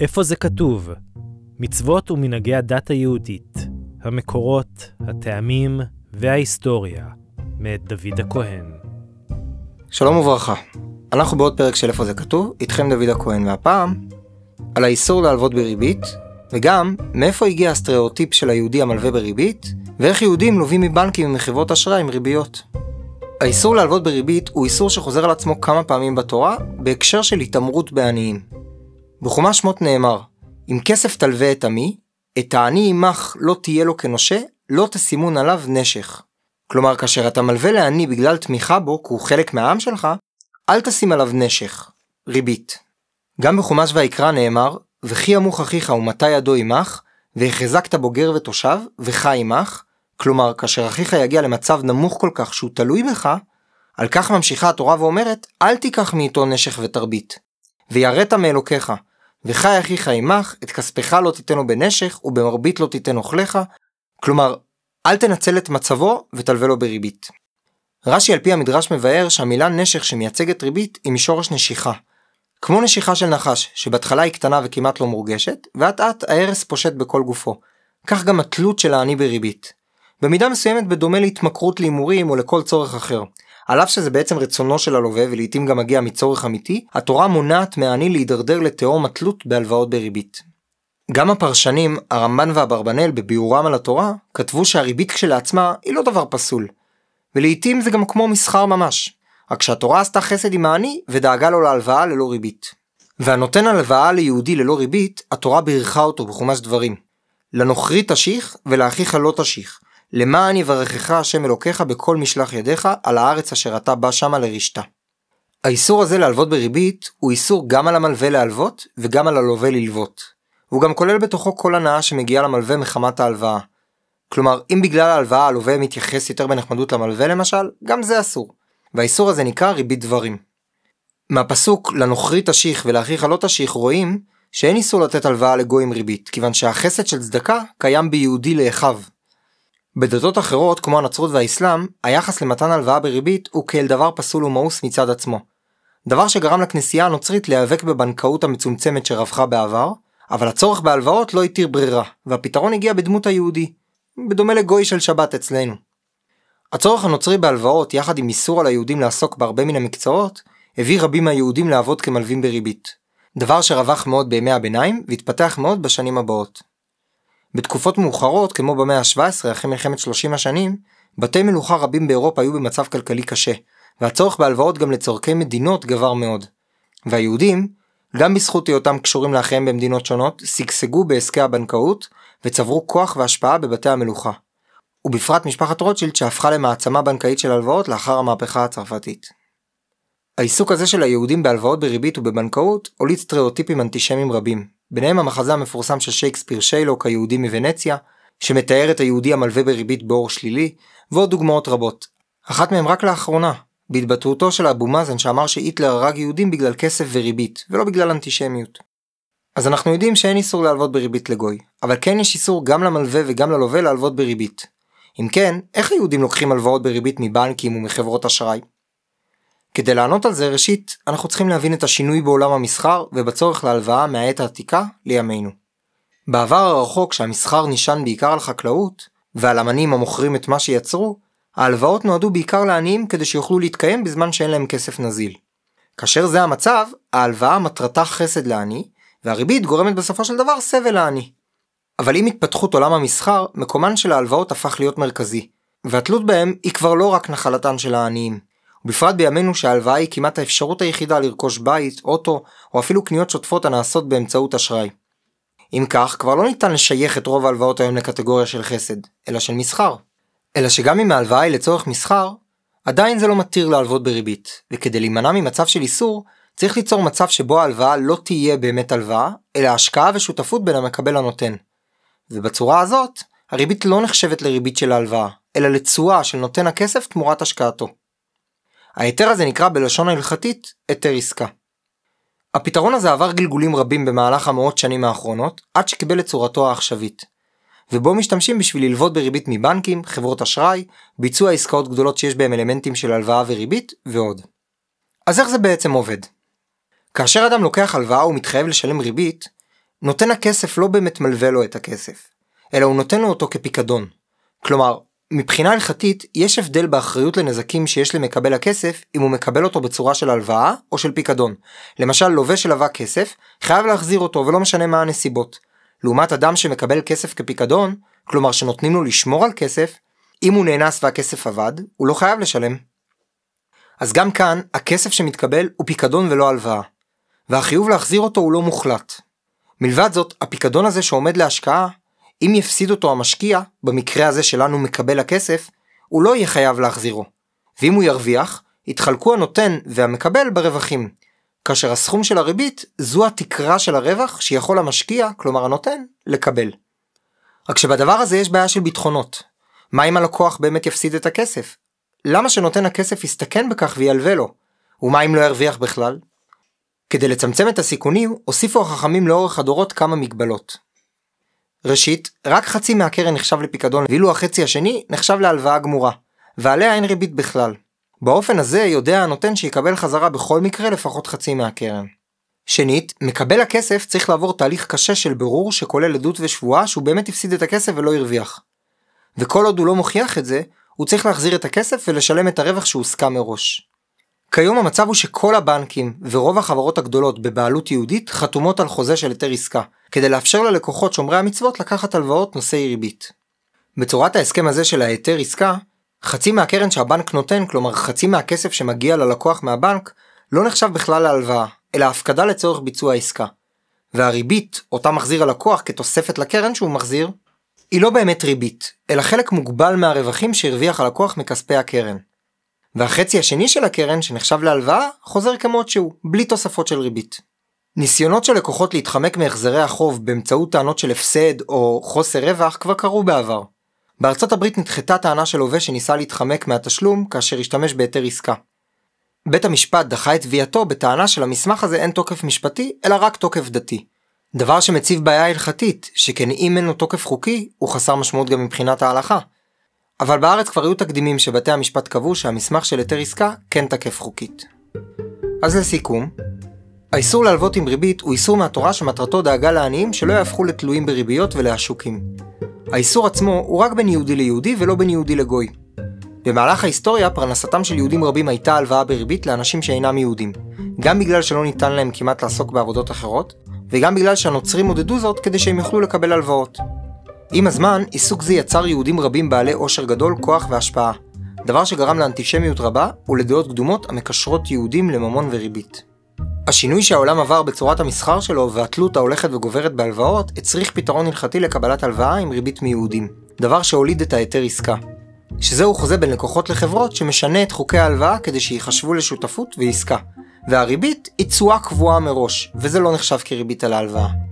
איפה זה כתוב? מצוות ומנהגי הדת היהודית, המקורות, הטעמים וההיסטוריה, מאת דוד הכהן. שלום וברכה. אנחנו בעוד פרק של איפה זה כתוב, איתכם דוד הכהן, והפעם על האיסור להלוות בריבית, וגם מאיפה הגיע הסטריאוטיפ של היהודי המלווה בריבית, ואיך יהודים לווים מבנקים ומחברות אשראי עם ריביות. האיסור להלוות בריבית הוא איסור שחוזר על עצמו כמה פעמים בתורה, בהקשר של התעמרות בעניים. בחומש שמות נאמר, אם כסף תלווה את עמי, את העני עמך לא תהיה לו כנושה, לא תסימון עליו נשך. כלומר, כאשר אתה מלווה לעני בגלל תמיכה בו, כי הוא חלק מהעם שלך, אל תשים עליו נשך, ריבית. גם בחומש ויקרא נאמר, וכי ימוך אחיך ומתי ידו עמך, והחזקת בוגר ותושב, וחי עמך, כלומר, כאשר אחיך יגיע למצב נמוך כל כך שהוא תלוי בך, על כך ממשיכה התורה ואומרת, אל תיקח מאיתו נשך ותרבית. ויראת מאלוקיך, וחי אחיך עמך, את כספך לא תיתנו בנשך, ובמרבית לא תיתן אוכליך. כלומר, אל תנצל את מצבו ותלווה לו בריבית. רש"י על פי המדרש מבאר שהמילה נשך שמייצגת ריבית היא משורש נשיכה. כמו נשיכה של נחש, שבהתחלה היא קטנה וכמעט לא מורגשת, ואט אט ההרס פושט בכל גופו. כך גם התלות של העני בריבית. במידה מסוימת בדומה להתמכרות להימורים או לכל צורך אחר. על אף שזה בעצם רצונו של הלווה ולעיתים גם מגיע מצורך אמיתי, התורה מונעת מהעני להידרדר לתהום התלות בהלוואות בריבית. גם הפרשנים, הרמב"ן והברבנאל בביאורם על התורה, כתבו שהריבית כשלעצמה היא לא דבר פסול. ולעיתים זה גם כמו מסחר ממש. רק שהתורה עשתה חסד עם העני ודאגה לו להלוואה ללא ריבית. והנותן הלוואה ליהודי ללא ריבית, התורה בירכה אותו בחומש דברים. לנוכרי תשיך ולאחיך לא תשיך. למען יברכך השם אלוקיך בכל משלח ידיך על הארץ אשר אתה בא שמה לרשתה. האיסור הזה להלוות בריבית הוא איסור גם על המלווה להלוות וגם על הלווה ללוות. והוא גם כולל בתוכו כל הנאה שמגיעה למלווה מחמת ההלוואה. כלומר, אם בגלל ההלוואה הלווה מתייחס יותר בנחמדות למלווה למשל, גם זה אסור. והאיסור הזה נקרא ריבית דברים. מהפסוק לנוכרי תשיך ולאחיך לא תשיך רואים שאין איסור לתת הלוואה לגוי עם ריבית, כיוון שהחסד של צדקה קיים ביהודי לאחיו, בדתות אחרות, כמו הנצרות והאסלאם, היחס למתן הלוואה בריבית הוא כאל דבר פסול ומאוס מצד עצמו. דבר שגרם לכנסייה הנוצרית להיאבק בבנקאות המצומצמת שרווחה בעבר, אבל הצורך בהלוואות לא התיר ברירה, והפתרון הגיע בדמות היהודי, בדומה לגוי של שבת אצלנו. הצורך הנוצרי בהלוואות, יחד עם איסור על היהודים לעסוק בהרבה מן המקצועות, הביא רבים מהיהודים לעבוד כמלווים בריבית. דבר שרווח מאוד בימי הביניים, והתפתח מאוד בשנים הבאות. בתקופות מאוחרות, כמו במאה ה-17 אחרי מלחמת 30 השנים, בתי מלוכה רבים באירופה היו במצב כלכלי קשה, והצורך בהלוואות גם לצורכי מדינות גבר מאוד. והיהודים, גם בזכות היותם קשורים לאחיהם במדינות שונות, שגשגו בעסקי הבנקאות, וצברו כוח והשפעה בבתי המלוכה. ובפרט משפחת רוטשילד שהפכה למעצמה בנקאית של הלוואות לאחר המהפכה הצרפתית. העיסוק הזה של היהודים בהלוואות בריבית ובבנקאות הוליד סטריאוטיפים אנטישמיים רבים, ביניהם המחזה המפורסם של שייקספיר שיילוק היהודי מוונציה, שמתאר את היהודי המלווה בריבית באור שלילי, ועוד דוגמאות רבות. אחת מהן רק לאחרונה, בהתבטאותו של אבו מאזן שאמר שהיטלר הרג יהודים בגלל כסף וריבית, ולא בגלל אנטישמיות. אז אנחנו יודעים שאין איסור להלוות בריבית לגוי, אבל כן יש איסור גם למלווה וגם ללווה להלוות בריבית. אם כן, איך היהודים לוקחים הלוואות בריבית מבנקים ומחברות אשראי? כדי לענות על זה ראשית אנחנו צריכים להבין את השינוי בעולם המסחר ובצורך להלוואה מהעת העתיקה לימינו. בעבר הרחוק שהמסחר נשען בעיקר על חקלאות ועל אמנים המוכרים את מה שיצרו, ההלוואות נועדו בעיקר לעניים כדי שיוכלו להתקיים בזמן שאין להם כסף נזיל. כאשר זה המצב, ההלוואה מטרתה חסד לעני, והריבית גורמת בסופו של דבר סבל לעני. אבל עם התפתחות עולם המסחר, מקומן של ההלוואות הפך להיות מרכזי, והתלות בהם היא כבר לא רק נחלתן של העניים. ובפרט בימינו שההלוואה היא כמעט האפשרות היחידה לרכוש בית, אוטו, או אפילו קניות שוטפות הנעשות באמצעות אשראי. אם כך, כבר לא ניתן לשייך את רוב ההלוואות היום לקטגוריה של חסד, אלא של מסחר. אלא שגם אם ההלוואה היא לצורך מסחר, עדיין זה לא מתיר להלוות בריבית, וכדי להימנע ממצב של איסור, צריך ליצור מצב שבו ההלוואה לא תהיה באמת הלוואה, אלא השקעה ושותפות בין המקבל לנותן. ובצורה הזאת, הריבית לא נחשבת לריבית של ההלוואה, אלא לתשואה של נותן הכסף תמורת השקעתו. ההיתר הזה נקרא בלשון ההלכתית היתר עסקה. הפתרון הזה עבר גלגולים רבים במהלך המאות שנים האחרונות, עד שקיבל את צורתו העכשווית. ובו משתמשים בשביל ללוות בריבית מבנקים, חברות אשראי, ביצוע עסקאות גדולות שיש בהם אלמנטים של הלוואה וריבית, ועוד. אז איך זה בעצם עובד? כאשר אדם לוקח הלוואה ומתחייב לשלם ריבית, נותן הכסף לא באמת מלווה לו את הכסף, אלא הוא נותן לו אותו כפיקדון. כלומר, מבחינה הלכתית, יש הבדל באחריות לנזקים שיש למקבל הכסף אם הוא מקבל אותו בצורה של הלוואה או של פיקדון. למשל, לווה שלווה כסף, חייב להחזיר אותו ולא משנה מה הנסיבות. לעומת אדם שמקבל כסף כפיקדון, כלומר שנותנים לו לשמור על כסף, אם הוא נאנס והכסף עבד, הוא לא חייב לשלם. אז גם כאן, הכסף שמתקבל הוא פיקדון ולא הלוואה. והחיוב להחזיר אותו הוא לא מוחלט. מלבד זאת, הפיקדון הזה שעומד להשקעה, אם יפסיד אותו המשקיע, במקרה הזה שלנו מקבל הכסף, הוא לא יהיה חייב להחזירו. ואם הוא ירוויח, יתחלקו הנותן והמקבל ברווחים. כאשר הסכום של הריבית זו התקרה של הרווח שיכול המשקיע, כלומר הנותן, לקבל. רק שבדבר הזה יש בעיה של ביטחונות. מה אם הלקוח באמת יפסיד את הכסף? למה שנותן הכסף יסתכן בכך וילווה לו? ומה אם לא ירוויח בכלל? כדי לצמצם את הסיכונים, הוסיפו החכמים לאורך הדורות כמה מגבלות. ראשית, רק חצי מהקרן נחשב לפיקדון, ואילו החצי השני נחשב להלוואה גמורה, ועליה אין ריבית בכלל. באופן הזה יודע הנותן שיקבל חזרה בכל מקרה לפחות חצי מהקרן. שנית, מקבל הכסף צריך לעבור תהליך קשה של בירור שכולל עדות ושבועה שהוא באמת הפסיד את הכסף ולא הרוויח. וכל עוד הוא לא מוכיח את זה, הוא צריך להחזיר את הכסף ולשלם את הרווח שהוסכם מראש. כיום המצב הוא שכל הבנקים ורוב החברות הגדולות בבעלות יהודית חתומות על חוזה של היתר עסקה, כדי לאפשר ללקוחות שומרי המצוות לקחת הלוואות נושאי ריבית. בצורת ההסכם הזה של ההיתר עסקה, חצי מהקרן שהבנק נותן, כלומר חצי מהכסף שמגיע ללקוח מהבנק, לא נחשב בכלל להלוואה, אלא הפקדה לצורך ביצוע העסקה. והריבית, אותה מחזיר הלקוח כתוספת לקרן שהוא מחזיר, היא לא באמת ריבית, אלא חלק מוגבל מהרווחים שהרוויח הלקוח מכספי הקרן. והחצי השני של הקרן, שנחשב להלוואה, חוזר כמות שהוא, בלי תוספות של ריבית. ניסיונות של לקוחות להתחמק מהחזרי החוב באמצעות טענות של הפסד או חוסר רווח כבר קרו בעבר. בארצות הברית נדחתה טענה של לווה שניסה להתחמק מהתשלום כאשר השתמש בהיתר עסקה. בית המשפט דחה את תביעתו בטענה שלמסמך הזה אין תוקף משפטי, אלא רק תוקף דתי. דבר שמציב בעיה הלכתית, שכן אם אין לו תוקף חוקי, הוא חסר משמעות גם מבחינת ההלכה. אבל בארץ כבר היו תקדימים שבתי המשפט קבעו שהמסמך של היתר עסקה כן תקף חוקית. אז לסיכום, האיסור להלוות עם ריבית הוא איסור מהתורה שמטרתו דאגה לעניים שלא יהפכו לתלויים בריביות ולעשוקים. האיסור עצמו הוא רק בין יהודי ליהודי ולא בין יהודי לגוי. במהלך ההיסטוריה פרנסתם של יהודים רבים הייתה הלוואה בריבית לאנשים שאינם יהודים, גם בגלל שלא ניתן להם כמעט לעסוק בעבודות אחרות, וגם בגלל שהנוצרים עודדו זאת כדי שהם יוכלו לקבל הלוואות. עם הזמן, עיסוק זה יצר יהודים רבים בעלי עושר גדול, כוח והשפעה, דבר שגרם לאנטישמיות רבה ולדעות קדומות המקשרות יהודים לממון וריבית. השינוי שהעולם עבר בצורת המסחר שלו והתלות ההולכת וגוברת בהלוואות הצריך פתרון הלכתי לקבלת הלוואה עם ריבית מיהודים, דבר שהוליד את ההיתר עסקה. שזהו חוזה בין לקוחות לחברות שמשנה את חוקי ההלוואה כדי שייחשבו לשותפות ועסקה, והריבית היא תשואה קבועה מראש, וזה לא נחשב כריבית על ההלוואה.